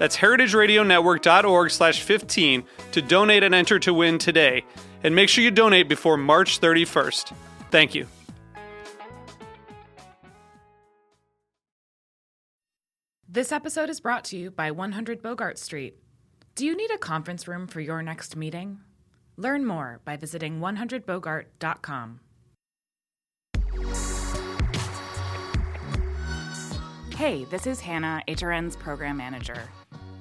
That's heritageradionetwork.org slash 15 to donate and enter to win today. And make sure you donate before March 31st. Thank you. This episode is brought to you by 100 Bogart Street. Do you need a conference room for your next meeting? Learn more by visiting 100bogart.com. Hey, this is Hannah, HRN's program manager.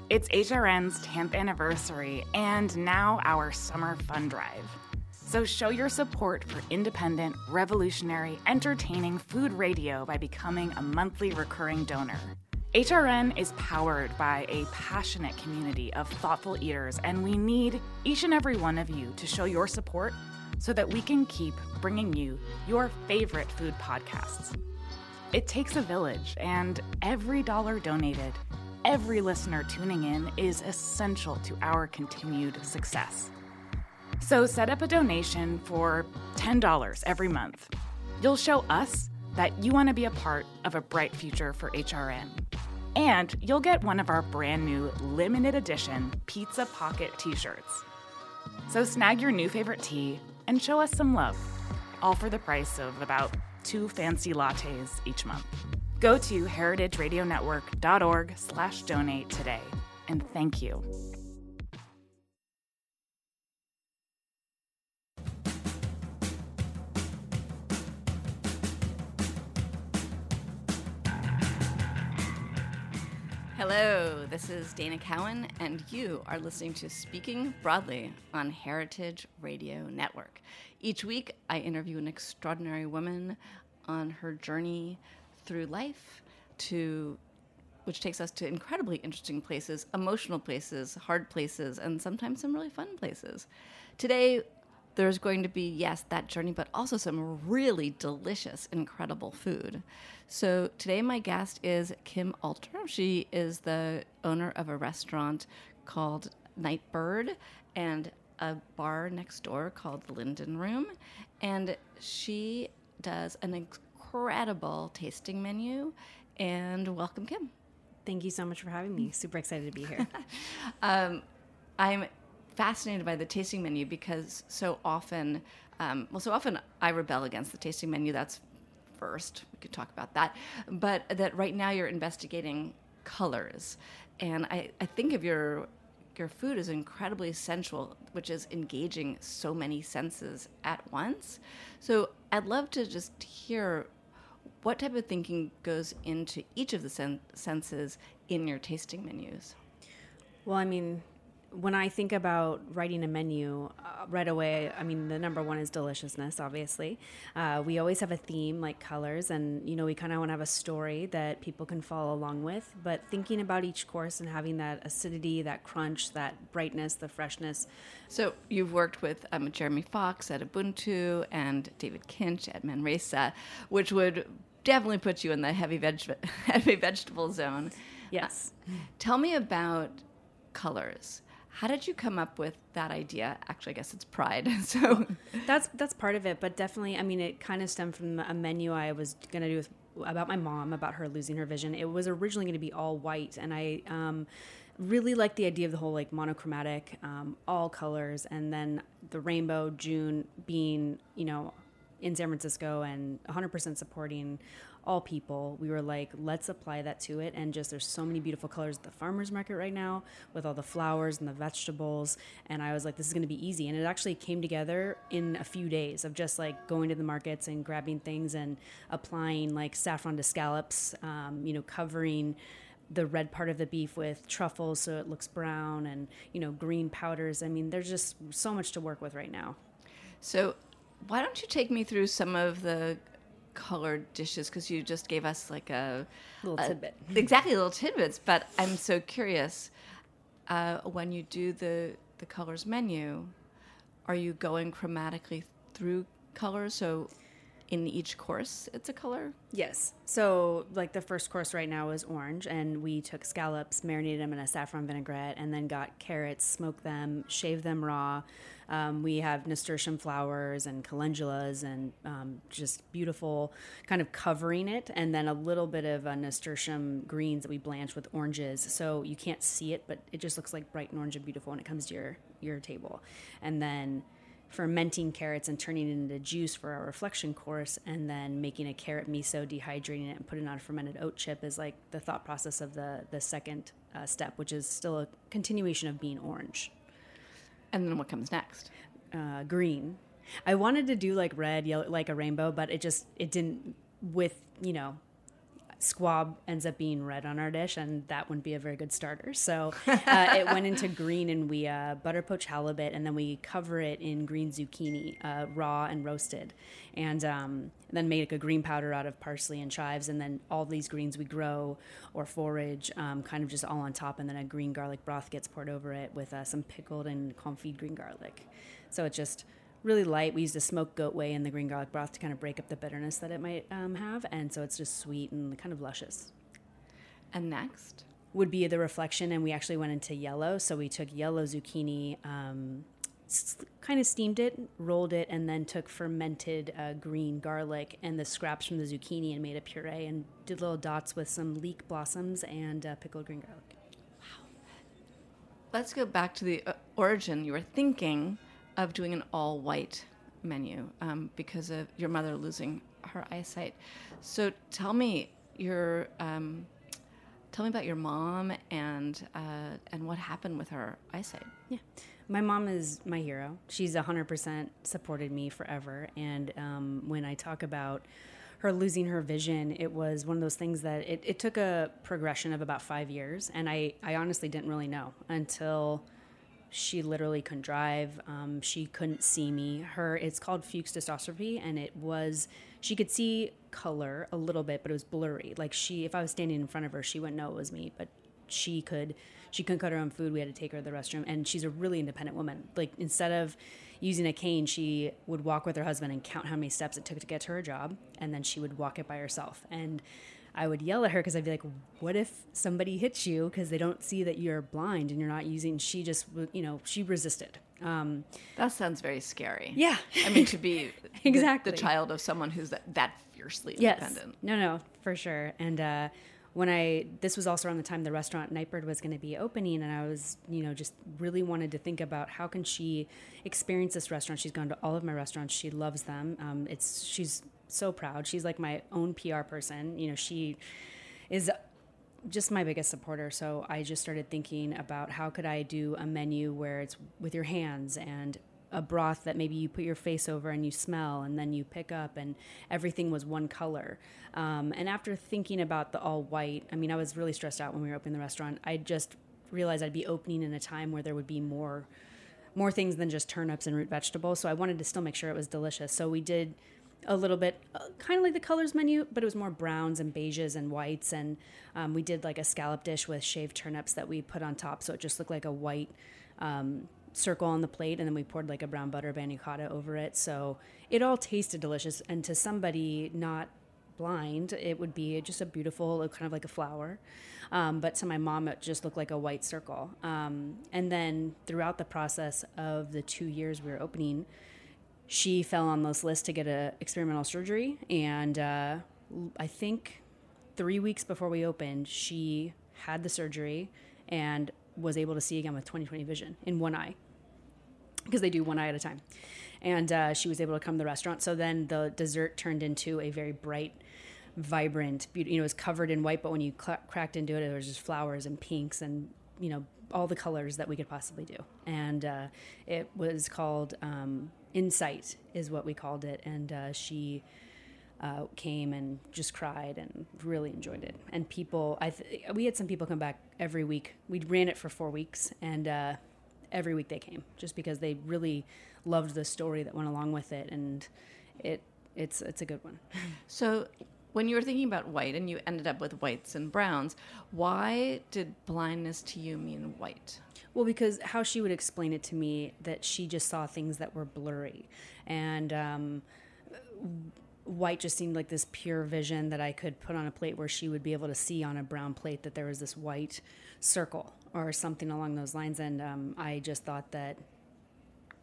It's HRN's 10th anniversary and now our summer fun drive. So show your support for independent, revolutionary, entertaining food radio by becoming a monthly recurring donor. HRN is powered by a passionate community of thoughtful eaters, and we need each and every one of you to show your support so that we can keep bringing you your favorite food podcasts. It takes a village, and every dollar donated every listener tuning in is essential to our continued success. So set up a donation for $10 every month. You'll show us that you want to be a part of a bright future for HRN. And you'll get one of our brand new limited edition Pizza Pocket t shirts. So snag your new favorite tee and show us some love, all for the price of about two fancy lattes each month. Go to heritageradionetwork.org slash donate today. And thank you. Hello, this is Dana Cowan, and you are listening to Speaking Broadly on Heritage Radio Network. Each week, I interview an extraordinary woman on her journey through life to which takes us to incredibly interesting places, emotional places, hard places, and sometimes some really fun places. Today, there's going to be, yes, that journey, but also some really delicious, incredible food. So today, my guest is Kim Alter. She is the owner of a restaurant called Nightbird and a bar next door called Linden Room. And she does an incredible tasting menu. And welcome, Kim. Thank you so much for having me. Super excited to be here. um, I'm fascinated by the tasting menu because so often, um, well, so often I rebel against the tasting menu. That's first. We could talk about that. But that right now you're investigating colors. And I, I think of your your food is incredibly sensual, which is engaging so many senses at once. So I'd love to just hear what type of thinking goes into each of the sen- senses in your tasting menus? Well, I mean, when I think about writing a menu, uh, right away, I mean, the number one is deliciousness, obviously. Uh, we always have a theme like colors, and, you know, we kind of want to have a story that people can follow along with. But thinking about each course and having that acidity, that crunch, that brightness, the freshness. So you've worked with um, Jeremy Fox at Ubuntu and David Kinch at Manresa, which would definitely put you in the heavy veg- heavy vegetable zone. Yes. Uh, tell me about colors. How did you come up with that idea? Actually, I guess it's pride. So that's that's part of it, but definitely, I mean, it kind of stemmed from a menu I was gonna do with about my mom about her losing her vision. It was originally going to be all white, and I um, really like the idea of the whole like monochromatic, um, all colors, and then the rainbow June being you know in San Francisco and 100% supporting all people, we were like, let's apply that to it. And just there's so many beautiful colors at the farmers market right now with all the flowers and the vegetables. And I was like, this is going to be easy. And it actually came together in a few days of just like going to the markets and grabbing things and applying like saffron to scallops, um, you know, covering the red part of the beef with truffles so it looks brown and you know green powders i mean there's just so much to work with right now So, why don't you take me through some of the colored dishes? Because you just gave us like a Little a- tidbit. exactly little tidbits. But I'm so curious. Uh, when you do the the colors menu, are you going chromatically through colors? So, in each course, it's a color. Yes. So, like the first course right now is orange, and we took scallops, marinated them in a saffron vinaigrette, and then got carrots, smoked them, shaved them raw. Um, we have nasturtium flowers and calendulas, and um, just beautiful kind of covering it, and then a little bit of uh, nasturtium greens that we blanch with oranges. So you can't see it, but it just looks like bright and orange and beautiful when it comes to your your table. And then fermenting carrots and turning it into juice for our reflection course and then making a carrot miso dehydrating it and putting it on a fermented oat chip is like the thought process of the the second uh, step which is still a continuation of being orange And then what comes next? uh, green i wanted to do like red yellow like a rainbow but it just it didn't with you know squab ends up being red on our dish and that wouldn't be a very good starter. So uh, it went into green and we uh, butter poach halibut and then we cover it in green zucchini uh, raw and roasted and um, then make a green powder out of parsley and chives and then all these greens we grow or forage um, kind of just all on top and then a green garlic broth gets poured over it with uh, some pickled and confit green garlic. So it's just really light. We used a smoked goat whey in the green garlic broth to kind of break up the bitterness that it might um, have, and so it's just sweet and kind of luscious. And next? Would be the reflection, and we actually went into yellow. So we took yellow zucchini, um, kind of steamed it, rolled it, and then took fermented uh, green garlic and the scraps from the zucchini and made a puree and did little dots with some leek blossoms and uh, pickled green garlic. Wow. Let's go back to the uh, origin. You were thinking of doing an all white menu um, because of your mother losing her eyesight. So tell me your um, tell me about your mom and uh, and what happened with her eyesight. Yeah. My mom is my hero. She's 100% supported me forever. And um, when I talk about her losing her vision, it was one of those things that it, it took a progression of about five years. And I, I honestly didn't really know until she literally couldn't drive. Um, she couldn't see me. Her it's called Fuchs dystrophy, and it was she could see color a little bit, but it was blurry. Like she, if I was standing in front of her, she wouldn't know it was me, but she could. She couldn't cut her own food. We had to take her to the restroom, and she's a really independent woman. Like instead of using a cane, she would walk with her husband and count how many steps it took to get to her job, and then she would walk it by herself. And I would yell at her because I'd be like, "What if somebody hits you because they don't see that you're blind and you're not using?" She just, you know, she resisted. Um, That sounds very scary. yeah, I mean to be Exactly. the, child of someone who's that, that fiercely yes, no, no, for sure. And uh, when I, this was also around the time the restaurant Nightbird was going to be opening, and I was, you know, just really wanted to think about how can she experience this restaurant. She's gone to all of my restaurants. She loves them. Um, it's she's so proud. She's like my own PR person. You know, she is just my biggest supporter. So I just started thinking about how could I do a menu where it's with your hands and a broth that maybe you put your face over and you smell and then you pick up and everything was one color. Um, and after thinking about the all white, I mean, I was really stressed out when we were opening the restaurant. I just realized I'd be opening in a time where there would be more more things than just turnips and root vegetables. So I wanted to still make sure it was delicious. So we did a little bit, uh, kind of like the colors menu, but it was more browns and beiges and whites. And um, we did like a scallop dish with shaved turnips that we put on top, so it just looked like a white um, circle on the plate. And then we poured like a brown butter panna cotta over it. So it all tasted delicious. And to somebody not blind, it would be just a beautiful, kind of like a flower. Um, but to my mom, it just looked like a white circle. Um, and then throughout the process of the two years we were opening, she fell on this list to get a experimental surgery. And uh, I think three weeks before we opened, she had the surgery and was able to see again with 20/20 vision in one eye because they do one eye at a time. and uh, she was able to come to the restaurant. So then the dessert turned into a very bright, vibrant, beauty. You know, it was covered in white, but when you cl- cracked into it, it was just flowers and pinks and you know all the colors that we could possibly do. And uh, it was called um, Insight, is what we called it. And uh, she uh, came and just cried and really enjoyed it. And people, I th- we had some people come back every week. We ran it for four weeks, and uh, every week they came just because they really loved the story that went along with it, and it it's it's a good one. So, when you were thinking about white and you ended up with whites and browns, why did blindness to you mean white? Well, because how she would explain it to me that she just saw things that were blurry, and um, white just seemed like this pure vision that I could put on a plate where she would be able to see on a brown plate that there was this white circle or something along those lines. And um, I just thought that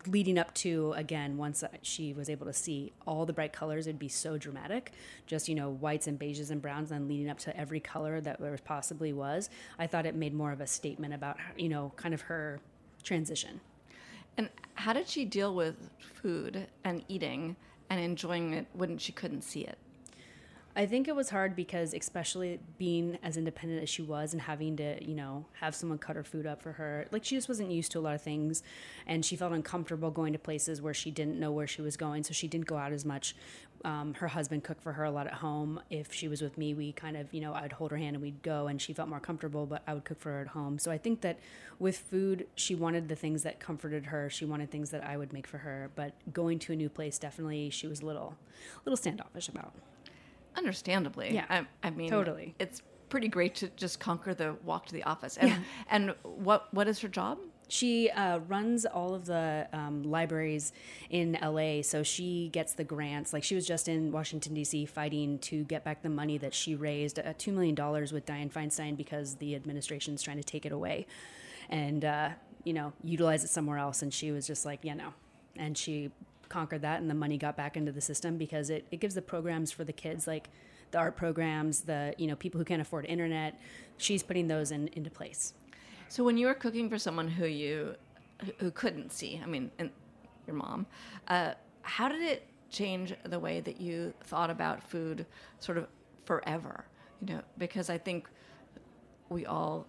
leading up to again once she was able to see all the bright colors it'd be so dramatic. Just you know whites and beiges and browns and leading up to every color that there possibly was. I thought it made more of a statement about you know kind of her transition. And how did she deal with food and eating and enjoying it when she couldn't see it I think it was hard because, especially being as independent as she was and having to, you know, have someone cut her food up for her, like she just wasn't used to a lot of things. And she felt uncomfortable going to places where she didn't know where she was going. So she didn't go out as much. Um, her husband cooked for her a lot at home. If she was with me, we kind of, you know, I'd hold her hand and we'd go and she felt more comfortable, but I would cook for her at home. So I think that with food, she wanted the things that comforted her. She wanted things that I would make for her. But going to a new place, definitely, she was a little, a little standoffish about. Understandably. Yeah. I, I mean, Totally. It's pretty great to just conquer the walk to the office. And, Yeah. and what what is her job? She uh, runs all of the um, libraries in LA, so she gets the grants. Like she was just in Washington D.C. fighting to get back the money that she raised, uh, two million dollars with Dianne Feinstein because the administration's trying to take it away, and uh, you know utilize it somewhere else. And she was just like, yeah, know, and she conquered that, and the money got back into the system because it, it gives the programs for the kids like the art programs, the you know people who can't afford internet. She's putting those in into place. So when you were cooking for someone who you who couldn't see, I mean, your mom, uh, how did it change the way that you thought about food, sort of forever? You know, because I think we all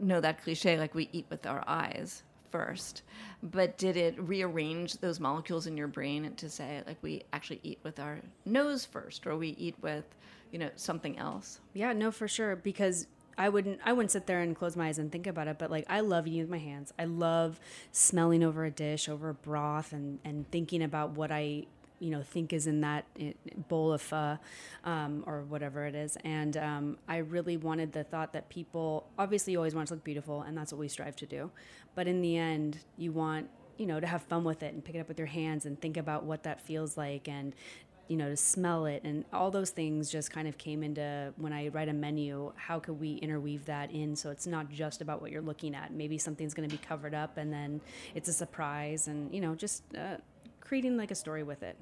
know that cliche, like we eat with our eyes first. But did it rearrange those molecules in your brain to say, like, we actually eat with our nose first, or we eat with, you know, something else? Yeah, no, for sure. Because I wouldn't, I wouldn't sit there and close my eyes and think about it. But like, I love eating with my hands. I love smelling over a dish, over a broth, and and thinking about what I, you know, think is in that eh, bowl of pho, um, or whatever it is. And um, I really wanted the thought that people, obviously, you always want to look beautiful, and that's what we strive to do. But in the end, you want you know to have fun with it and pick it up with your hands and think about what that feels like and you know to smell it and all those things just kind of came into when i write a menu how could we interweave that in so it's not just about what you're looking at maybe something's going to be covered up and then it's a surprise and you know just uh, creating like a story with it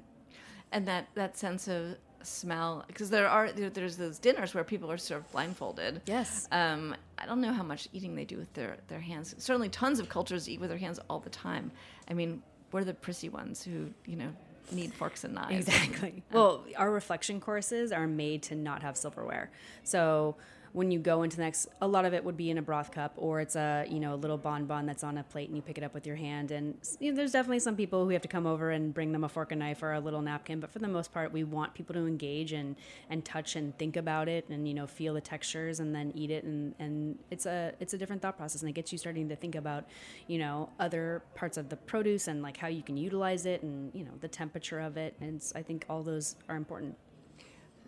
and that that sense of smell because there are there- there's those dinners where people are served blindfolded Yes. um, i don't know how much eating they do with their their hands certainly tons of cultures eat with their hands all the time i mean we're the prissy ones who you know need forks and knives Exactly. Well, our reflection courses are made to not have silverware. So when you go into the next, a lot of it would be in a broth cup or it's a you know a little bonbon that's on a plate and you pick it up with your hand. And you know, there's definitely some people who have to come over and bring them a fork and knife or a little napkin. But for the most part, we want people to engage and and touch and think about it and you know feel the textures and then eat it. And and it's a it's a different thought process and it gets you starting to think about you know other parts of the produce and like how you can utilize it and you know the temperature of it. And I think all those are important.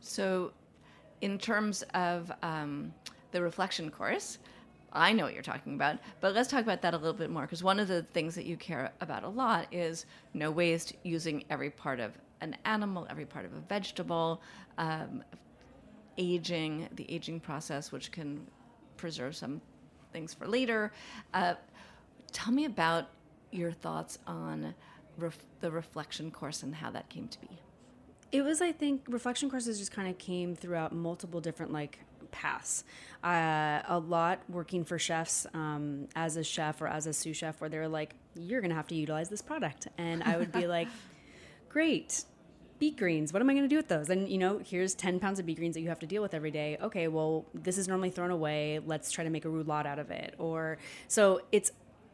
so in terms of um, the reflection course i know what you're talking about but let's talk about that a little bit more because one of the things that you care about a lot is no waste using every part of an animal every part of a vegetable um, aging, the aging process, which can preserve some things for later. Uh, tell me about your thoughts on ref- the reflection course and how that came to be. It was, I think, reflection courses just kind of came throughout multiple different like paths. Uh, a lot working for chefs um, as a chef or as a sous chef, where they were like, you're going to have to utilize this product. And I would be like, great. Beet greens, what am I going to do with those? And, you know, here's 10 pounds of beet greens that you have to deal with every day. Okay, well, this is normally thrown away. Let's try to make a roulade out of it. Or, so it's,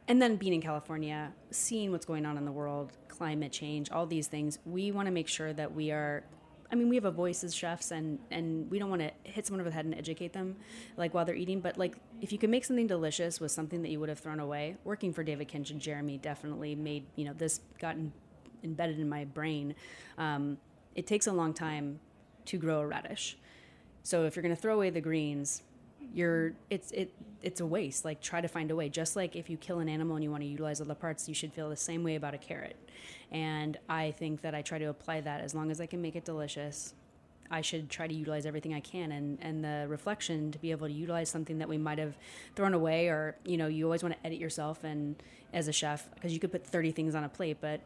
and then being in California, seeing what's going on in the world, climate change, all these things, we want to make sure that we are I mean, we have a voice as chefs, and and we don't want to hit someone over the head and educate them, like while they're eating. But like, if you can make something delicious with something that you would have thrown away, working for David Kinch and Jeremy definitely made you know this gotten embedded in my brain. Um, it takes a long time to grow a radish, so if you're going to throw away the greens, you're it's it it's a waste. Like try to find a way. Just like if you kill an animal and you want to utilize other parts you should feel the same way about a carrot. And i think that i try to apply that. As long as i can make it delicious i should try to utilize everything i can. And and the reflection to be able to utilize something that we might have thrown away or you know you always want to edit yourself and as a chef because you could put 30 things on a plate but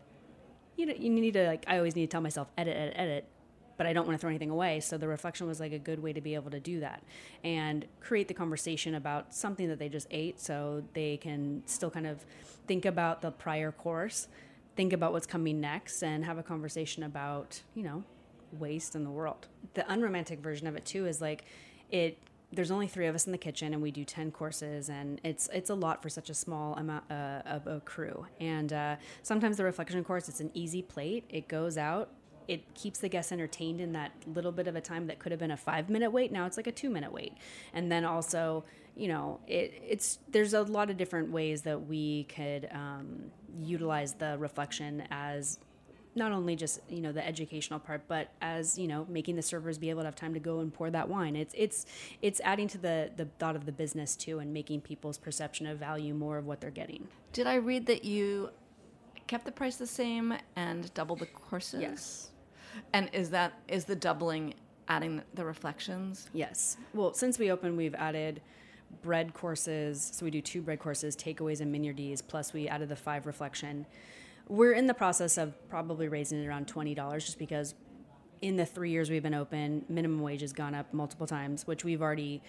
you know you need to like i always need to tell myself edit edit edit but I don't want to throw anything away. So the reflection was like a good way to be able to do that and create the conversation about something that they just ate so they can still kind of think about the prior course, think about what's coming next, and have a conversation about, you know, waste in the world. The unromantic version of it too is like it there's only three of us in the kitchen and we do 10 courses and it's it's a lot for such a small amount uh, of a crew and uh, sometimes the reflection course it's an easy plate it goes out it keeps the guests entertained in that little bit of a time that could have been a five minute wait. Now it's like a two minute wait. And then also, you know, it, it's there's a lot of different ways that we could um, utilize the reflection as not only just you know the educational part but as you know making the servers be able to have time to go and pour that wine it's it's it's adding to the the thought of the business too and making people's perception of value more of what they're getting did i read that you kept the price the same and doubled the courses yes and is that is the doubling adding the reflections? Yes. Well, since we opened, we've added bread courses. So we do two bread courses, takeaways and Mignardises, plus we added the five reflection. We're in the process of probably raising it around $20 just because in the three years we've been open, minimum wage has gone up multiple times, which we've already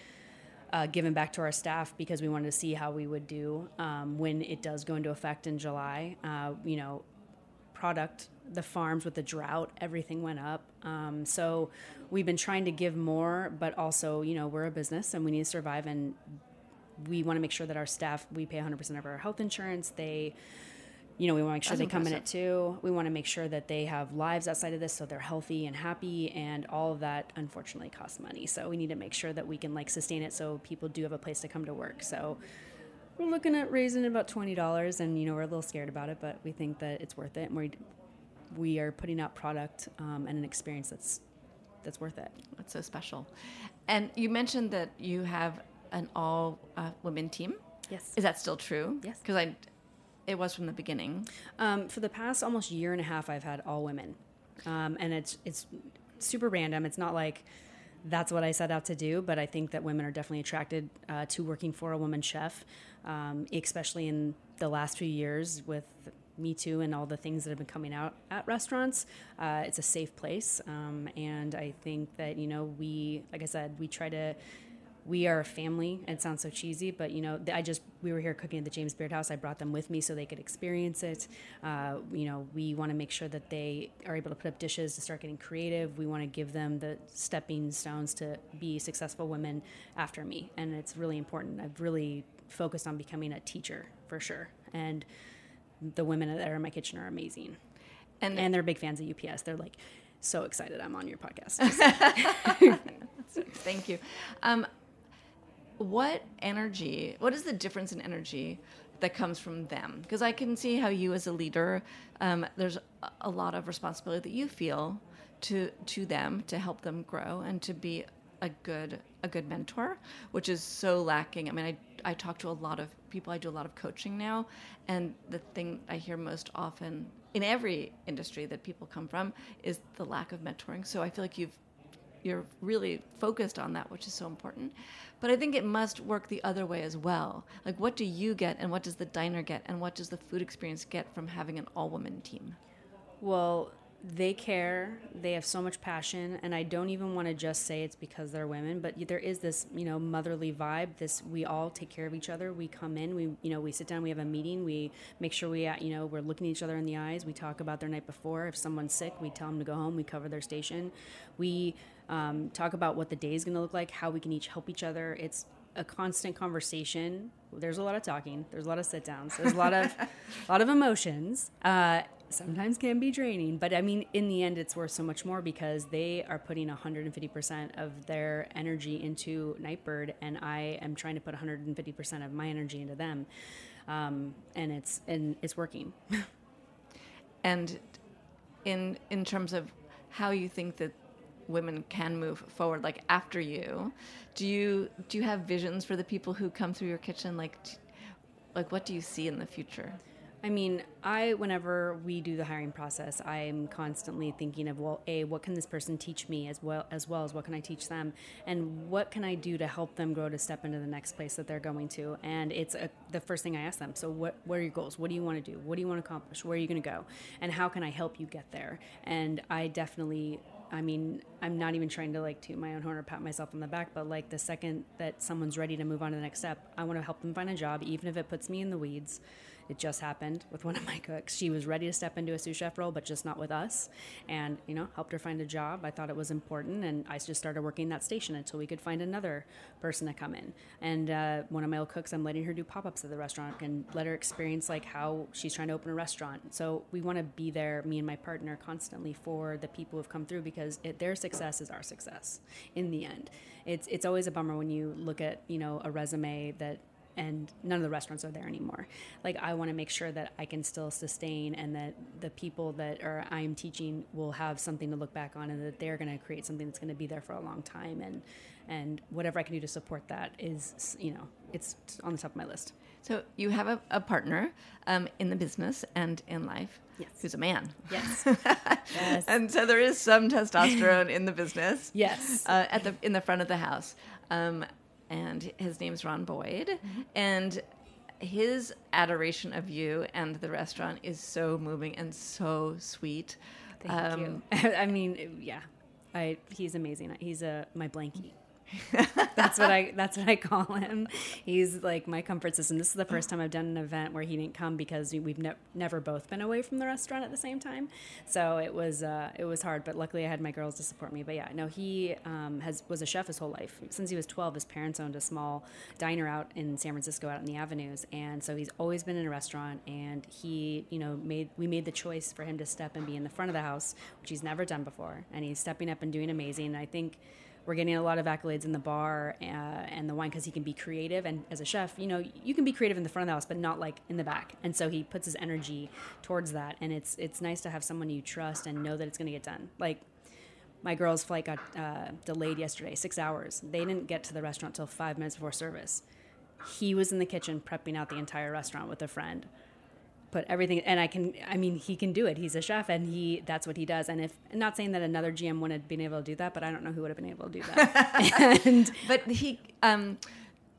uh, given back to our staff because we wanted to see how we would do um, when it does go into effect in July. Uh, you know, product the farms with the drought everything went up. Um, so we've been trying to give more but also you know we're a business and we need to survive and we want to make sure that our staff we pay 100% of our health insurance. They you know we want to make sure That's they come in impressive. it too. We want to make sure that they have lives outside of this so they're healthy and happy and all of that unfortunately costs money. So we need to make sure that we can like sustain it so people do have a place to come to work. So we're looking at raising about twenty dollars, and you know we're a little scared about it, but we think that it's worth it, and we we are putting out product um, and an experience that's that's worth it. That's so special. And you mentioned that you have an all uh, women team. Yes. Is that still true? Yes. Because I, it was from the beginning. Um, for the past almost year and a half, I've had all women, um, and it's it's super random. It's not like that's what I set out to do, but I think that women are definitely attracted uh, to working for a woman chef, um, especially in the last few years with Me Too and all the things that have been coming out at restaurants. Uh, it's a safe place, um, and I think that you know we, like I said, we try to we are a family. It sounds so cheesy, but you know, I just we were here cooking at the James Beard House. I brought them with me so they could experience it. Uh, you know, we want to make sure that they are able to put up dishes to start getting creative. We want to give them the stepping stones to be successful women after me, and it's really important. I've really focused on becoming a teacher for sure, and the women that are in my kitchen are amazing, And, and they're big fans of UPS. They're like so excited I'm on your podcast. thank you. Um, what energy? What is the difference in energy that comes from them? Because I can see how you, as a leader, um, there's a- lot of responsibility that you feel to to them to help them grow and to be a good a good mentor, which is so lacking. I mean, I I talk to a lot of people. I do a lot of coaching now, and the thing I hear most often in every industry that people come from is the lack of mentoring. So I feel like you've you're really focused on that, which is so important. But I think it must work the other way as well. Like, what do you get, and what does the diner get, and what does the food experience get from having an all woman team? Well, they care they have so much passion and i don't even want to just say it's because they're women but there is this you know motherly vibe this we all take care of each other we come in we you know we sit down we have a meeting we make sure we uh, you know we're looking each other in the eyes we talk about their night before if someone's sick we tell them to go home we cover their station we um, talk about what the day is going to look like how we can each help each other. It's a constant conversation. There's a lot of talking. There's a lot of sit downs. There's a lot of a lot of emotions. Uh, sometimes can be draining but i mean in the end it's worth so much more because they are putting 150% of their energy into nightbird and i am trying to put 150% of my energy into them. Um, and it's and it's working. And in in terms of how you think that women can move forward like after you do you do you have visions for the people who come through your kitchen like like what do you see in the future I mean, I whenever we do the hiring process, I'm constantly thinking of well, a what can this person teach me as well as well as what can I teach them, and what can I do to help them grow to step into the next place that they're going to. And it's a, the first thing I ask them. So, what what are your goals? What do you want to do? What do you want to accomplish? Where are you going to go? And how can I help you get there? And I definitely I mean, I'm not even trying to like toot my own horn or pat myself on the back, but like the second that someone's ready to move on to the next step, I want to help them find a job, even if it puts me in the weeds. It just happened with one of my cooks. She was ready to step into a sous chef role, but just not with us. And, you know, helped her find a job. I thought it was important. And I just started working that station until we could find another person to come in. And uh, one of my old cooks, I'm letting her do pop ups at the restaurant and let her experience like how she's trying to open a restaurant. So we want to be there, me and my partner, constantly for the people who've come through because it, their success is our success in the end. It's, it's always a bummer when you look at, you know, a resume that and none of the restaurants are there anymore. Like I want to make sure that I can still sustain and that the people that are I'm teaching will have something to look back on and that they're going to create something that's going to be there for a long time and and whatever I can do to support that is you know it's on the top of my list. So you have a, a partner um, in the business and in life yes. who's a man. Yes. yes. And so there is some testosterone in the business. Yes. Uh, at the in the front of the house. Um, and his name's Ron Boyd, mm-hmm. and his adoration of you and the restaurant is so moving and so sweet. Thank um, you. I mean, yeah, I, he's amazing. He's a my blankie that's what I that's what I call him. He's like my comfort system. This is the first time I've done an event where he didn't come because we've ne- never both been away from the restaurant at the same time. So it was uh, it was hard, but luckily I had my girls to support me. But yeah, no, he um, has was a chef his whole life. Since he was 12, his parents owned a small diner out in San Francisco, out in the avenues, and so he's always been in a restaurant. And he, you know, made we made the choice for him to step and be in the front of the house, which he's never done before, and he's stepping up and doing amazing. I think we're getting a lot of accolades in the bar uh, and the wine because he can be creative. And as a chef, you know, you can be creative in the front of the house, but not like in the back. And so he puts his energy towards that. And it's it's nice to have someone you trust and know that it's going to get done. Like my girl's flight got uh, delayed yesterday, six hours. They didn't get to the restaurant till five minutes before service. He was in the kitchen prepping out the entire restaurant with a friend put everything and I can I mean he can do it. He's a chef and he that's what he does. And if not saying that another GM wouldn't have been able to do that, but I don't know who would have been able to do that. and but he um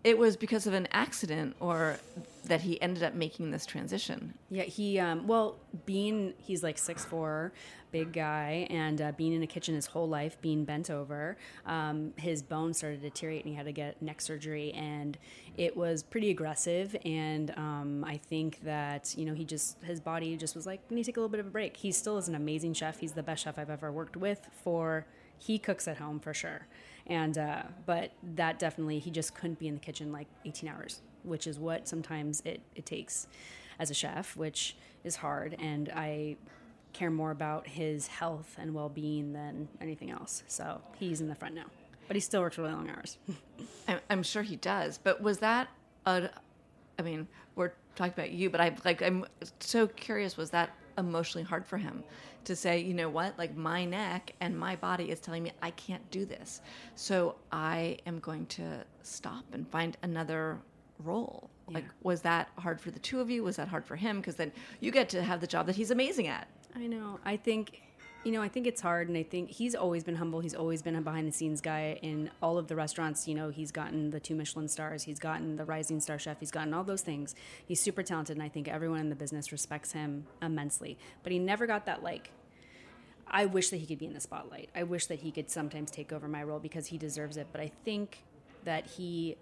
it was because of an accident or that he ended up making this transition. Yeah, he um well being he's like six four big guy, and uh, being in a kitchen his whole life, being bent over, um, his bones started to deteriorate, and he had to get neck surgery, and it was pretty aggressive. And um, I think that you know he just his body just was like, we need to take a little bit of a break. He still is an amazing chef. He's the best chef I've ever worked with. For he cooks at home for sure, and uh, but that definitely he just couldn't be in the kitchen like 18 hours, which is what sometimes it it takes as a chef, which is hard. And I care more about his health and well being than anything else. So he's in the front now, but he still works really long hours. I'm sure he does. But was that a? I mean, we're talking about you, but I like I'm so curious. Was that emotionally hard for him to say, you know what, like my neck and my body is telling me I can't do this, so I am going to stop and find another role. Yeah. Like, was that hard for the two of you? Was that hard for him? Because then you get to have the job that he's amazing at. I know. I think you know, I think it's hard, and I think he's always been humble. He's always been a behind the scenes guy in all of the restaurants. You know, he's gotten the two Michelin stars, he's gotten the Rising Star Chef, he's gotten all those things. He's super talented, and I think everyone in the business respects him immensely. But he never got that like I wish that he could be in the spotlight. I wish that he could sometimes take over my role because he deserves it. But I think that he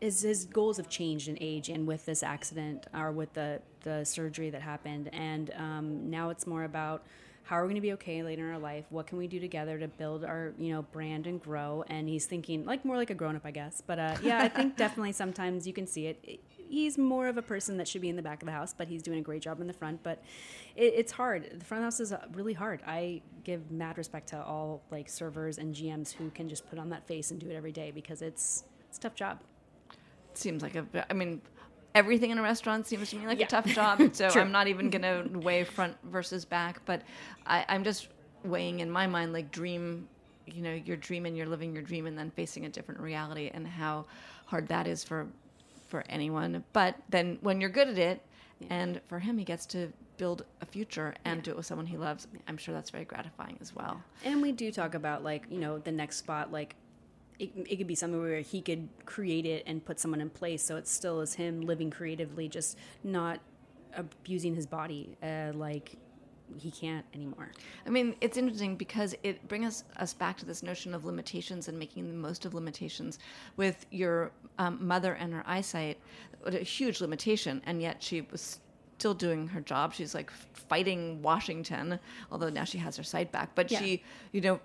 his, his goals have changed in age and with this accident or with the, the surgery that happened. And um, now it's more about how are we going to be okay later in our life? What can we do together to build our, you know, brand and grow? And he's thinking like more like a grown up, I guess. But uh, yeah, I think definitely sometimes you can see it. He's more of a person that should be in the back of the house, but he's doing a great job in the front. But it, it's hard. The front house is uh, really hard. I give mad respect to all like servers and GMs who can just put on that face and do it every day because it's it's a tough job. Seems like a. I mean, everything in a restaurant seems to me like Yeah. a tough job. So I'm not even gonna weigh front versus back, but I, I'm just weighing in my mind like dream. You know, your dream and you're living your dream, and then facing a different reality, and how hard that is for for anyone. But then when you're good at it, and for him, he gets to build a future and do it with someone he loves. I'm sure that's very gratifying as well. And we do talk about like you know the next spot like. It, it could be something where he could create it and put someone in place, so it still is him living creatively, just not abusing his body uh, like he can't anymore. I mean, it's interesting because it brings us, us back to this notion of limitations and making the most of limitations. With your um, mother and her eyesight, a huge limitation, and yet she was still doing her job. She's like fighting Washington, although now she has her sight back. But Yeah. she, you know,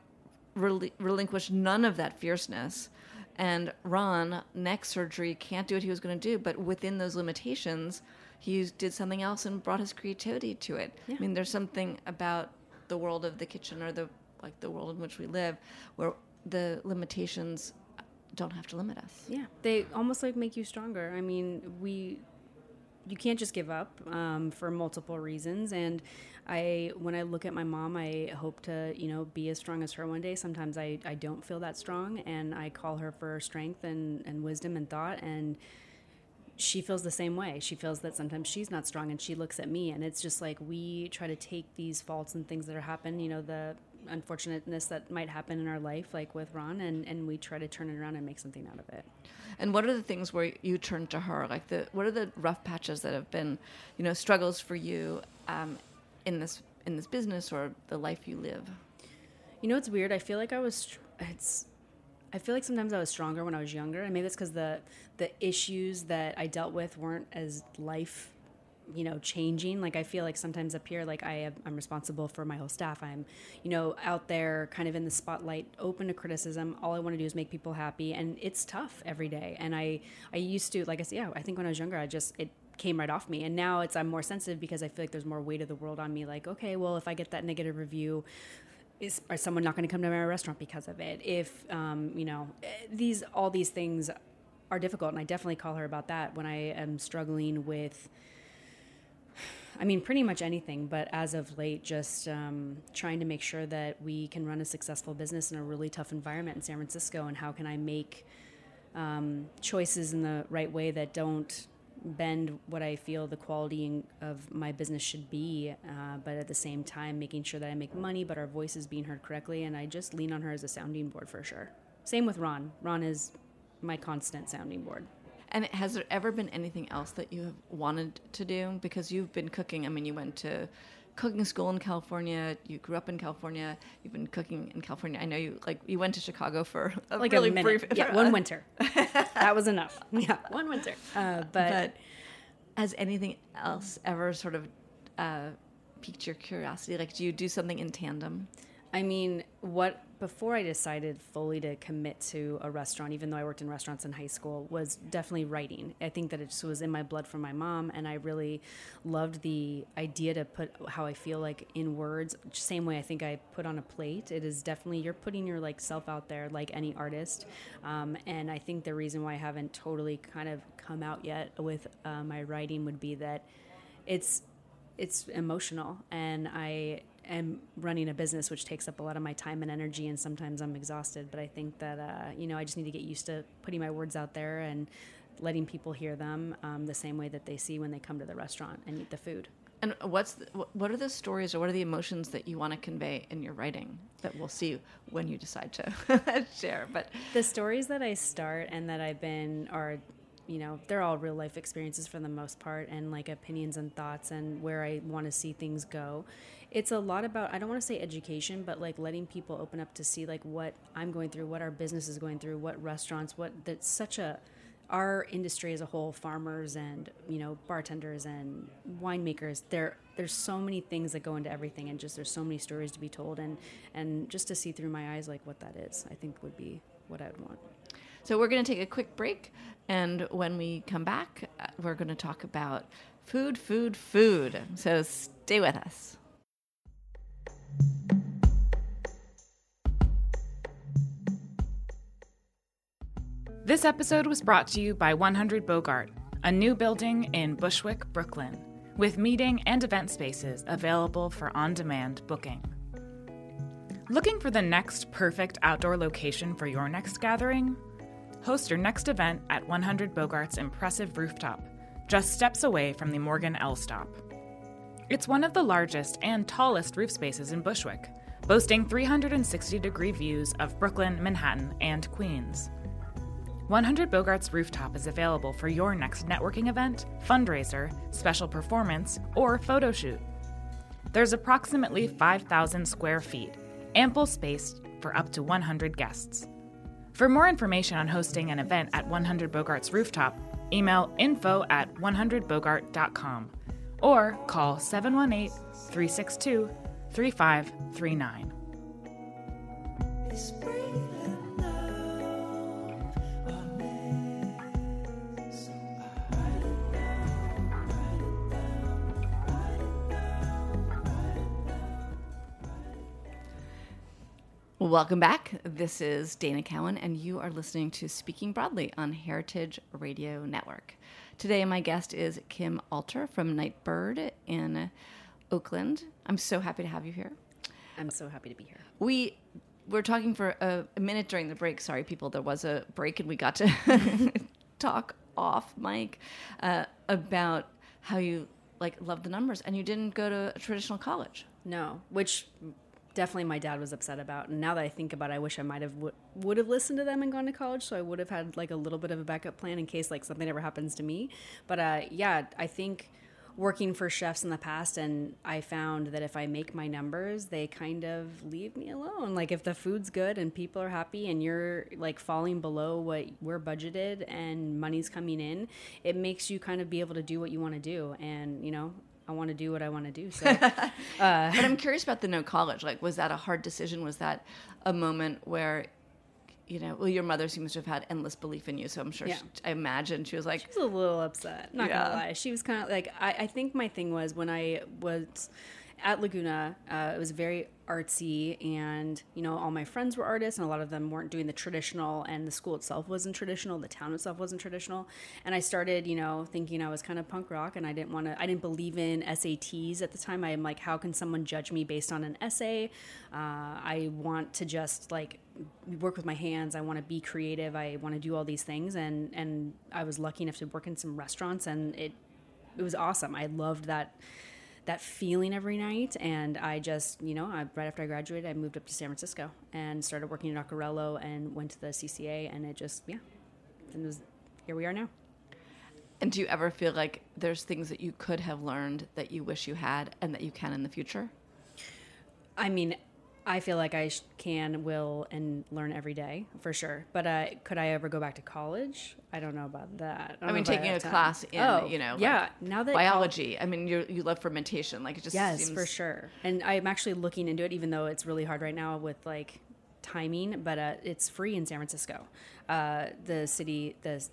rel- relinquished none of that fierceness. And Ron, neck surgery, can't do what he was going to do, but within those limitations, he did something else and brought his creativity to it. I mean, there's something about the world of the kitchen or the like the world in which we live where the limitations don't have to limit us. Yeah, they almost like make you stronger. I mean, we you can't just give up um, for multiple reasons. And I, when I look at my mom, I hope to you know be as strong as her one day. Sometimes I, I don't feel that strong, and I call her for strength and and wisdom and thought and. She feels the same way. She feels that sometimes she's not strong, and she looks at me, and it's just like we try to take these faults and things that are happening. you know, the unfortunateness that might happen in our life, like with Ron, and, and we try to turn it around and make something out of it. And what are the things where you turn to her? Like the what are the rough patches that have been, you know, struggles for you um, in this in this business or the life you live? You know, it's weird. I feel like I was. It's. I feel like sometimes I was stronger when I was younger, and maybe it's because the the issues that I dealt with weren't as life, you know, changing. Like I feel like sometimes up here, like I I'm responsible for my whole staff. I'm, you know, out there, kind of in the spotlight, open to criticism. All I want to do is make people happy, and it's tough every day. And I I used to, like I said, yeah, I think when I was younger, I just it came right off me and now it's i'm more sensitive because i feel like there's more weight of the world on me like okay well if i get that negative review is is someone not going to come to my restaurant because of it if um, you know these all these things are difficult and i definitely call her about that when i am struggling with i mean pretty much anything but as of late just um, trying to make sure that we can run a successful business in a really tough environment in san francisco and how can i make um, choices in the right way that don't bend what I feel the quality of my business should be, uh, but at the same time making sure that I make money, but our voice is being heard correctly. And I just lean on her as a sounding board for sure. Same with Ron. Ron is my constant sounding board. And has there ever been anything else that you have wanted to do? Because you've been cooking. I mean, you went to cooking school in California. You grew up in California. You've been cooking in California. I know you like you went to Chicago for a Like really a minute. brief. yeah, one winter. that was enough. Yeah, one winter. Uh, but, But has anything else ever sort of uh, piqued your curiosity? Like, do you do something in tandem? I mean, what before I decided fully to commit to a restaurant, even though I worked in restaurants in high school, was definitely writing. I think that it just was in my blood from my mom, and I really loved the idea to put how I feel like in words. Same way I think I put on a plate. It is definitely you're putting your like self out there, like any artist. Um, and I think the reason why I haven't totally kind of come out yet with uh, my writing would be that it's it's emotional and i am running a business which takes up a lot of my time and energy and sometimes i'm exhausted but i think that uh, you know i just need to get used to putting my words out there and letting people hear them um, the same way that they see when they come to the restaurant and eat the food And what's the, what are the stories or what are the emotions that you want to convey in your writing that we'll see when you decide to share? But the stories that i start and that i've been are you know, they're all real life experiences for the most part, and like opinions and thoughts and where I want to see things go. It's a lot about I don't want to say education, but like letting people open up to see like what I'm going through, what our business is going through, what restaurants, what that's such a our industry as a whole, farmers and you know bartenders and winemakers, there there's so many things that go into everything, and just there's so many stories to be told, and and just to see through my eyes like what that is, I think would be what I'd want. So we're going to take a quick break, and when we come back, uh, we're going to talk about food, food, food. So stay with us. This episode was brought to you by 100 Bogart, a new building in Bushwick, Brooklyn, with meeting and event spaces available for on demand booking. Looking for the next perfect outdoor location for your next gathering? Host your next event at 100 Bogart's impressive rooftop, just steps away from the Morgan L stop. It's one of the largest and tallest roof spaces in Bushwick, boasting 360 degree views of Brooklyn, Manhattan, and Queens. 100 Bogart's rooftop is available for your next networking event, fundraiser, special performance, or photo shoot. There's approximately 5,000 square feet, ample space for up to 100 guests. For more information on hosting an event at 100 Bogart's rooftop, email info at 100bogart.com or call 718 362 3539. Welcome back. This is Dana Cowan, and you are listening to Speaking Broadly on Heritage Radio Network. Today, my guest is Kim Alter from Nightbird in Oakland. I'm so happy to have you here. I'm so happy to be here. We were talking for a, a minute during the break. Sorry, people, there was a break, and we got to talk off mic uh, about how you like love the numbers, and you didn't go to a traditional college. No, which definitely my dad was upset about. And now that I think about it, I wish I might have w- would have listened to them and gone to college. So I would have had like a little bit of a backup plan in case like something ever happens to me. But uh, yeah, I think working for chefs in the past and I found that if I make my numbers, they kind of leave me alone. Like if the food's good and people are happy and you're like falling below what we're budgeted and money's coming in, it makes you kind of be able to do what you want to do. And, you know, I want to do what I want to do. So, uh, but I'm curious about the no college. Like, was that a hard decision? Was that a moment where, you know, well, your mother seems to have had endless belief in you. So I'm sure, Yeah. she, I imagine she was like, She was a little upset. Not Yeah. gonna lie. She was kind of like I, I think my thing was when I was at Laguna, uh, it was very artsy, and you know all my friends were artists, and a lot of them weren't doing the traditional, and the school itself wasn't traditional, the town itself wasn't traditional, and I started, you know, thinking I was kind of punk rock, and I didn't want to, I didn't believe in SATs at the time. I am like, how can someone judge me based on an essay? Uh, I want to just like work with my hands. I want to be creative. I want to do all these things, and and I was lucky enough to work in some restaurants, and it it was awesome. I loved that that feeling every night, and I just you know I, right after I graduated, I moved up to San Francisco and started working at Acquarello and went to the CCA, and it just yeah, and it was here we are now. and do you ever feel like there's things that you could have learned that you wish you had and that you can in the future? I mean, I feel like I sh- can, will, and learn every day for sure. But uh, could I ever go back to college? I don't know about that. I mean, know if taking a time. class in, Oh, you know, like yeah. now that col- biology. I mean, you you love fermentation. Like it just yes, seems for sure. And I'm actually looking into it, even though it's really hard right now with like timing. But uh, it's free in San Francisco, uh, the city, the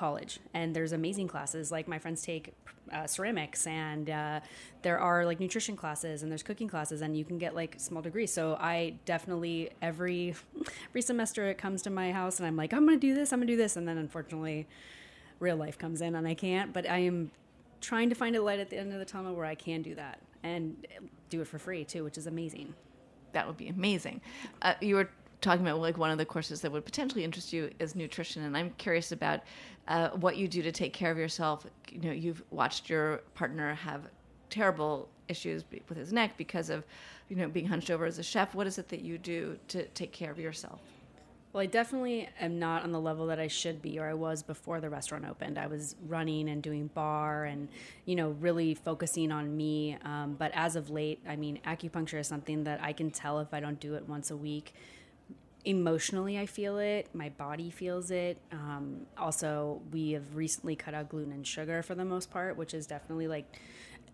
college, and there's amazing classes. Like my friends take uh, ceramics, and uh, there are like nutrition classes, and there's cooking classes, and you can get like small degrees. So I definitely every every semester it comes to my house, and I'm like, I'm gonna do this, I'm gonna do this, and then unfortunately, real life comes in, and I can't. But I am trying to find a light at the end of the tunnel where I can do that and do it for free too, which is amazing. that would be amazing. Uh, you were talking about like one of the courses that would potentially interest you is nutrition, and I'm curious about uh, what you do to take care of yourself. You know, you've watched your partner have terrible issues with his neck because of, you know, being hunched over as a chef. What is it that you do to take care of yourself? Well, I definitely am not on the level that I should be or I was before the restaurant opened. I was running and doing bar and, you know, really focusing on me. Um, but as of late, I mean, acupuncture is something that I can tell if I don't do it once a week. Emotionally, I feel it. My body feels it. Um, also, we have recently cut out gluten and sugar for the most part, which is definitely like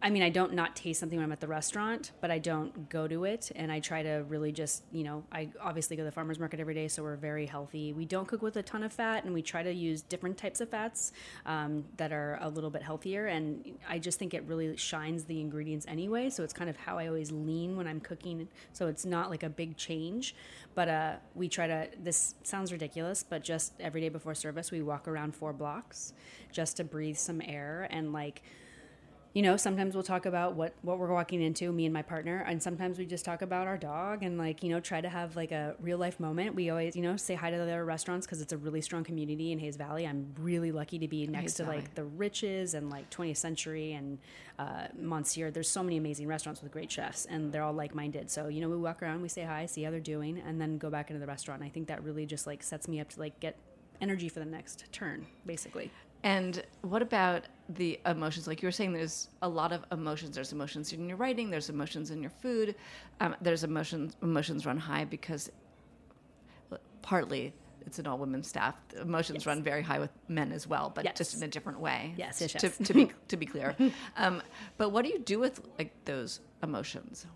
I mean, I don't not taste something when I'm at the restaurant, but I don't go to it. And I try to really just, you know, I obviously go to the farmer's market every day, so we're very healthy. We don't cook with a ton of fat, and we try to use different types of fats um, that are a little bit healthier. And I just think it really shines the ingredients anyway. So it's kind of how I always lean when I'm cooking. So it's not like a big change, but uh, we try to, this sounds ridiculous, but just every day before service, we walk around four blocks just to breathe some air and like, you know, sometimes we'll talk about what what we're walking into, me and my partner, and sometimes we just talk about our dog and like you know try to have like a real life moment. We always you know say hi to the other restaurants because it's a really strong community in Hayes Valley. I'm really lucky to be next Hayes to Valley. like the Riches and like 20th Century and uh, Monsieur. There's so many amazing restaurants with great chefs, and they're all like minded. So you know we walk around, we say hi, see how they're doing, and then go back into the restaurant. And I think that really just like sets me up to like get energy for the next turn, basically. And what about the emotions? Like you were saying, there's a lot of emotions. There's emotions in your writing. There's emotions in your food. Um, there's emotions. Emotions run high because partly it's an all women staff. Emotions Yes. run very high with men as well, but Yes. just in a different way. Yes, yes, To, yes. to be to be clear. um, but what do you do with like those emotions?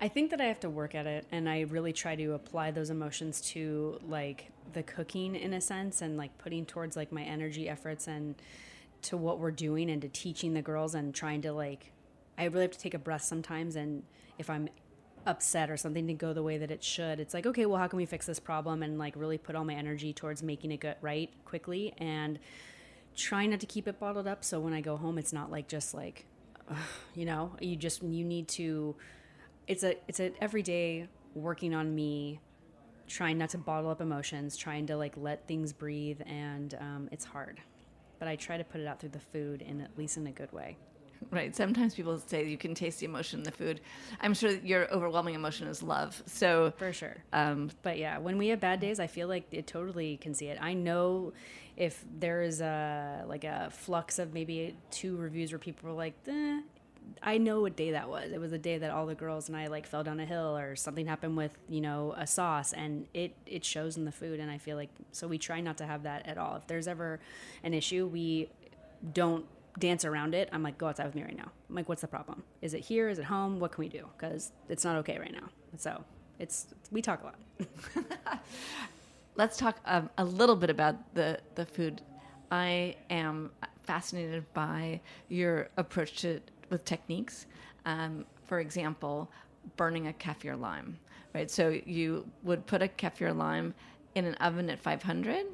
I think that I have to work at it and I really try to apply those emotions to like the cooking in a sense and like putting towards like my energy efforts and to what we're doing and to teaching the girls and trying to like I really have to take a breath sometimes and if I'm upset or something to go the way that it should it's like okay well how can we fix this problem? and like really put all my energy towards making it get right quickly and trying not to keep it bottled up so when I go home it's not like just like you know you just you need to it's a it's an everyday working on me trying not to bottle up emotions trying to like let things breathe and um, it's hard but i try to put it out through the food in at least in a good way Right. Sometimes people say you can taste the emotion in the food. I'm sure your overwhelming emotion is love. So for sure um, but yeah when we have bad days i feel like it totally can see it i know if there is a like a flux of maybe two reviews where people were like eh, i know what day that was. It was a day that all the girls and i like fell down a hill or something happened with you know a sauce and it it shows in the food and i feel like so we try not to have that at all. If there's ever an issue we don't dance around it. I'm like go outside with me right now. I'm like what's the problem? Is it here? Is it home? What can we do? Because it's not okay right now. So it's we talk a lot. Let's talk um, a little bit about the, the food. I am fascinated by your approach to with techniques. Um, for example, burning a kaffir lime, right? So you would put a kaffir lime in an oven at 500.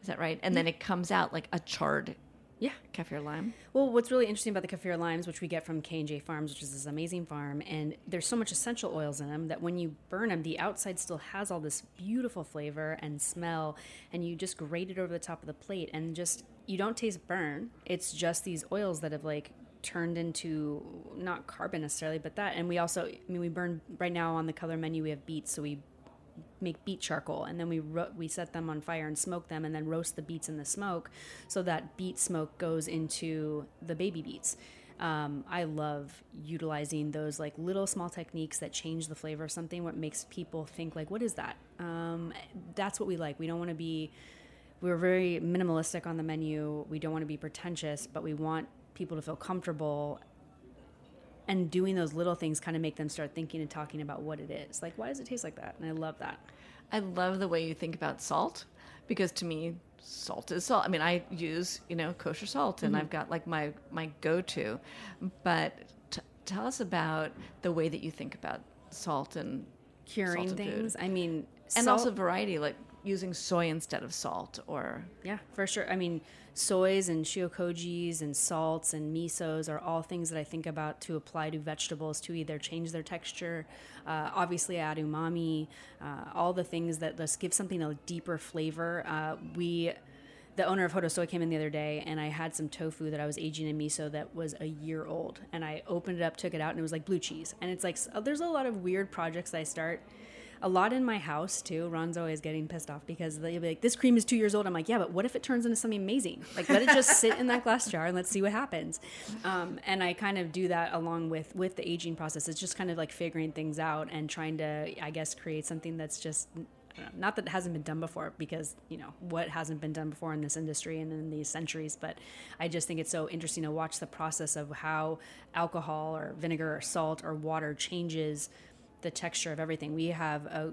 Is that right? And then it comes out like a charred yeah kaffir lime. Well, what's really interesting about the kaffir limes, which we get from K and J Farms, which is this amazing farm, and there's so much essential oils in them that when you burn them, the outside still has all this beautiful flavor and smell, and you just grate it over the top of the plate, and just you don't taste burn. It's just these oils that have like turned into not carbon necessarily, but that. And we also, I mean, we burn right now on the color menu. We have beets, so we make beet charcoal and then we ro- we set them on fire and smoke them and then roast the beets in the smoke so that beet smoke goes into the baby beets um, i love utilizing those like little small techniques that change the flavor of something what makes people think like what is that um, that's what we like we don't want to be we're very minimalistic on the menu we don't want to be pretentious but we want people to feel comfortable and doing those little things kind of make them start thinking and talking about what it is. Like, why does it taste like that? And I love that. I love the way you think about salt because to me, salt is salt. I mean, I use you know kosher salt, and mm-hmm. I've got like my my go to. But t- tell us about the way that you think about salt and Curing salted food. things. I mean, and salt- also variety, like using soy instead of salt, or Yeah, for sure. I mean, soys and shiokojis and salts and misos are all things that I think about to apply to vegetables to either change their texture, uh, obviously add umami, uh, all the things that just give something a deeper flavor. Uh, we. The owner of Hodo Soy came in the other day, and I had some tofu that I was aging in miso that was a year old. And I opened it up, took it out, and it was like blue cheese. And it's like there's a lot of weird projects I start a lot in my house too. Ron's always getting pissed off because they'll be like, "This cream is two years old." I'm like, "Yeah, but what if it turns into something amazing? Like, let it just sit in that glass jar and let's see what happens." Um, and I kind of do that along with with the aging process. It's just kind of like figuring things out and trying to, I guess, create something that's just not that it hasn't been done before because you know what hasn't been done before in this industry and in these centuries but i just think it's so interesting to watch the process of how alcohol or vinegar or salt or water changes the texture of everything we have a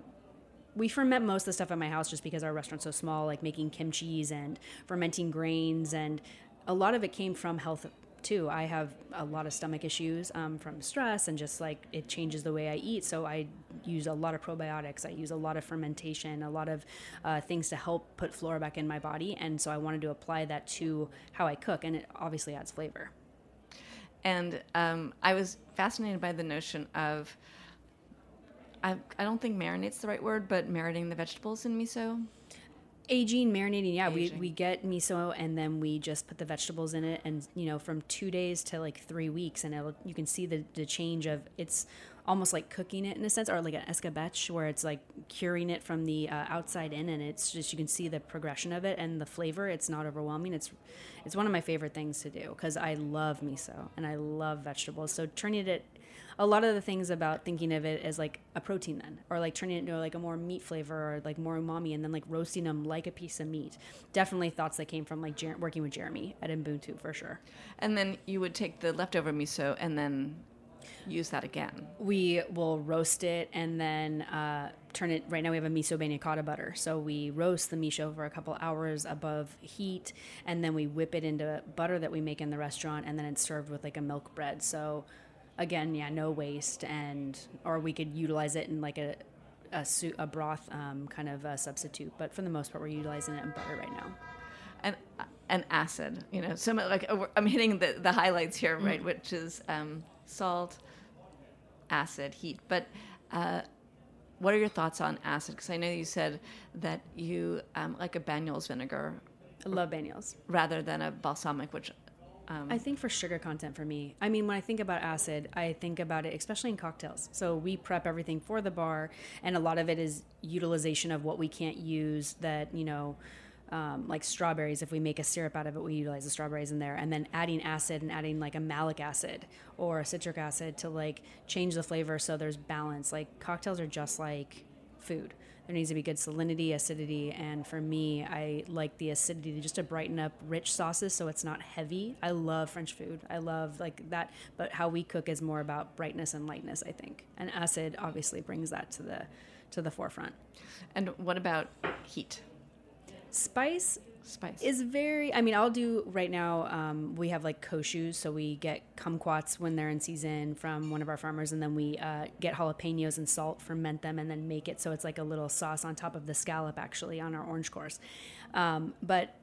we ferment most of the stuff at my house just because our restaurant's so small like making kimchi's and fermenting grains and a lot of it came from health too. I have a lot of stomach issues um, from stress and just like it changes the way I eat. So I use a lot of probiotics. I use a lot of fermentation, a lot of uh, things to help put flora back in my body. And so I wanted to apply that to how I cook, and it obviously adds flavor. And um, I was fascinated by the notion of. I, I don't think marinate's the right word, but marinating the vegetables in miso. Aging, marinating, yeah. Aging. We, we get miso and then we just put the vegetables in it, and you know, from two days to like three weeks, and it'll, you can see the, the change of it's almost like cooking it in a sense, or like an escabeche, where it's like curing it from the uh, outside in, and it's just you can see the progression of it and the flavor. It's not overwhelming. It's it's one of my favorite things to do because I love miso and I love vegetables. So turning it a lot of the things about thinking of it as like a protein then or like turning it into like a more meat flavor or like more umami and then like roasting them like a piece of meat. Definitely thoughts that came from like Jer- working with jeremy at ubuntu for sure. And then you would take the leftover miso and then use that again. we will roast it and then uh, turn it right now we have a miso cotta butter. So we roast the miso for a couple hours above heat and then we whip it into butter that we make in the restaurant and then it's served with like a milk bread. So again yeah no waste and or we could utilize it in like a a, su- a broth um, kind of a substitute but for the most part we're utilizing it in butter right now and and acid. You know, so like uh, I'm hitting the the highlights here, right? Which is um, salt, acid, heat. But uh, what are your thoughts on acid? Because I know you said that you um, like a Banyuls vinegar i love Banyuls. rather than a balsamic, which um, I think for sugar content for me, I mean, when I think about acid, I think about it especially in cocktails. So we prep everything for the bar, and a lot of it is utilization of what we can't use that, you know, um, like strawberries. If we make a syrup out of it, we utilize the strawberries in there, and then adding acid and adding like a malic acid or a citric acid to like change the flavor so there's balance. Like cocktails are just like food. There needs to be good salinity, acidity, and for me, I like the acidity just to brighten up rich sauces so it's not heavy. I love French food. I love like that, but how we cook is more about brightness and lightness, I think. And acid obviously brings that to the to the forefront. and what about heat? Spice Spice. is very i mean i'll do right now um, we have like koshos so we get kumquats when they're in season from one of our farmers and then we uh, get jalapenos and salt ferment them and then make it so it's like a little sauce on top of the scallop actually on our orange course um, but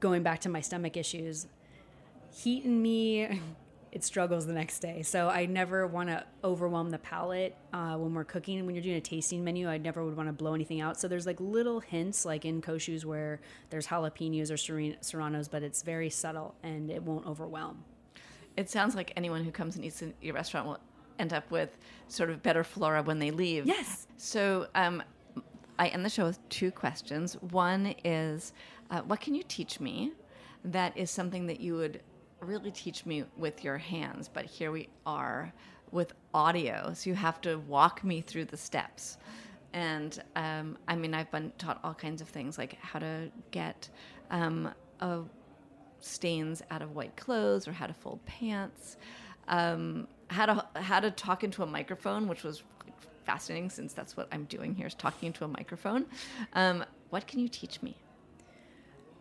going back to my stomach issues heat in me it struggles the next day so i never want to overwhelm the palate uh, when we're cooking when you're doing a tasting menu i never would want to blow anything out so there's like little hints like in koshos where there's jalapenos or serranos but it's very subtle and it won't overwhelm It sounds like anyone who comes and eats in your restaurant will end up with sort of better flora when they leave. Yes. So um, I end the show with two questions. One is, uh, what can you teach me that is something that you would really teach me with your hands? But here we are with audio, so you have to walk me through the steps. And um, I mean, I've been taught all kinds of things like how to get um, stains out of white clothes or how to fold pants, um, how to how to talk into a microphone, which was fascinating since that's what I'm doing here is talking into a microphone. Um, what can you teach me?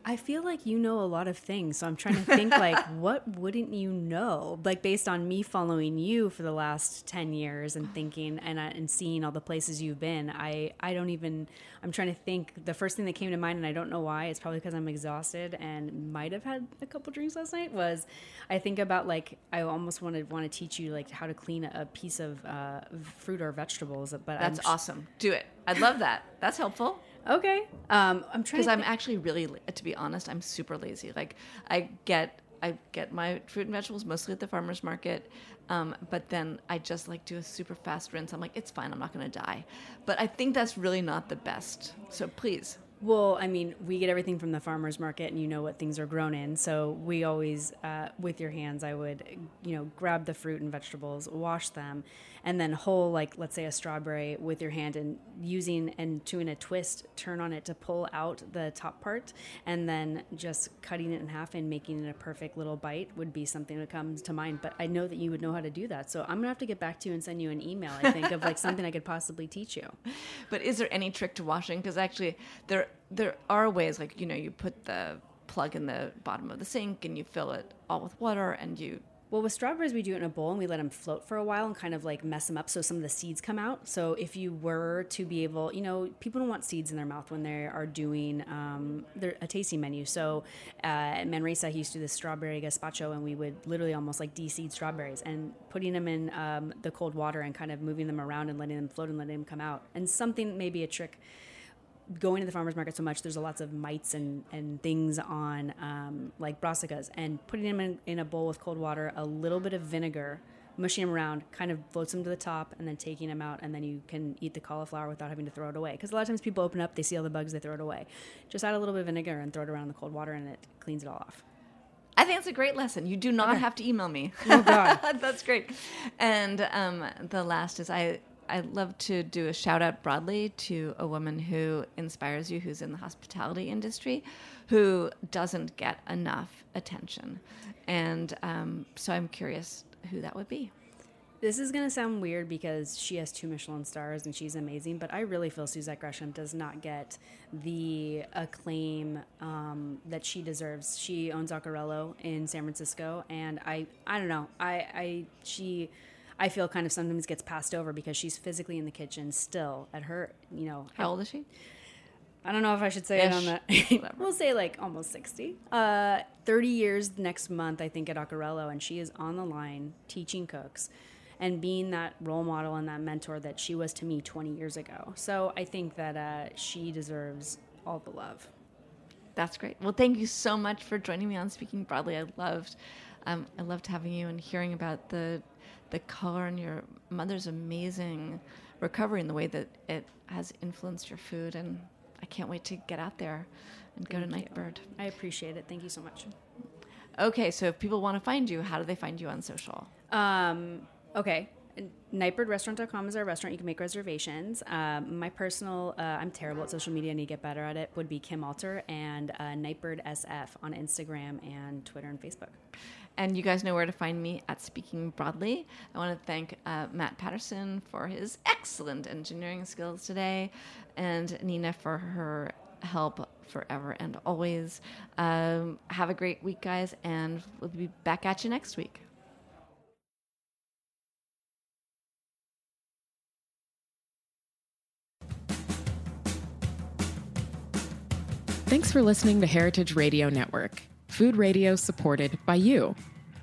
I feel like you know a lot of things, so I'm trying to think like what wouldn't you know? Like based on me following you for the last 10 years and thinking and I- and seeing all the places you've been. I I don't even I'm trying to think the first thing that came to mind and I don't know why. It's probably because I'm exhausted and might have had a couple drinks last night was I think about like I almost wanted want to teach you like how to clean a, a piece of uh, fruit or vegetables, but That's I'm, awesome. Do it. I'd love that. That's helpful. Okay. Um I'm trying because I'm actually really, to be honest, I'm super lazy. Like I get, I get my fruit and vegetables mostly at the farmers market, Um, but then I just like do a super fast rinse. I'm like, it's fine. I'm not going to die. But I think that's really not the best. So please well, I mean, we get everything from the farmer's market and you know what things are grown in. So we always, uh, with your hands, I would, you know, grab the fruit and vegetables, wash them, and then whole, like, let's say a strawberry with your hand and using and doing a twist, turn on it to pull out the top part, and then just cutting it in half and making it a perfect little bite would be something that comes to mind. But I know that you would know how to do that. So I'm to have to get back to you and send you an email, I think, of like something I could possibly teach you. But is there any trick to washing? Because actually, there there are ways like you know you put the plug in the bottom of the sink and you fill it all with water and you well, with strawberries, we do it in a bowl and we let them float for a while and kind of like mess them up so some of the seeds come out. So if you were to be able, you know, people don't want seeds in their mouth when they are doing um, a tasting menu. So uh, at Manresa, he used to do this strawberry gazpacho and we would literally almost like de-seed strawberries and putting them in um, the cold water and kind of moving them around and letting them float and letting them come out. And something, maybe a trick going to the farmers market so much, there's a lots of mites and, and things on um, like brassicas, and putting them in, in, a bowl with cold water, a little bit of vinegar, mushing them around, kind of floats them to the top, and then taking them out, and then you can eat the cauliflower without having to throw it away. Because a lot of times people open up, they see all the bugs, they throw it away. Just add a little bit of vinegar and throw it around in the cold water, and it cleans it all off. I think it's a great lesson. You do not okay. have to email me. Oh God, that's great. And um, the last is I I'd love to do a shout out broadly to a woman who inspires you, who's in the hospitality industry, who doesn't get enough attention. And um, so I'm curious who that would be. This is going to sound weird because she has two Michelin stars and she's amazing, but I really feel Suzette Gresham does not get the acclaim um, that she deserves. She owns Acquarello in San Francisco, and I, I don't know, I, I, she I feel kind of sometimes gets passed over because she's physically in the kitchen still at her, you know. How old is she? I don't know if I should say Ish. it on that. we'll say like almost 60. Uh, 30 years next month, I think, at Acquarello, and she is on the line teaching cooks and being that role model and that mentor that she was to me 20 years ago. So I think that uh, she deserves all the love. That's great. Well, thank you so much for joining me on Speaking Broadly. I loved, um, I loved having you and hearing about the the color in your mother's amazing recovery and the way that it has influenced your food. And I can't wait to get out there and Thank go to you. Nightbird. I appreciate it. Thank you so much. Okay, so if people want to find you, how do they find you on social? Um, okay. Nightbirdrestaurant.com is our restaurant. You can make reservations. Um, my personal, uh, I'm terrible at social media. I need to get better at it. Would be Kim Alter and uh, Nightbird SF on Instagram and Twitter and Facebook. And you guys know where to find me at Speaking Broadly. I want to thank uh, Matt Patterson for his excellent engineering skills today, and Nina for her help forever and always. Um, have a great week, guys, and we'll be back at you next week. Thanks for listening to Heritage Radio Network food radio supported by you.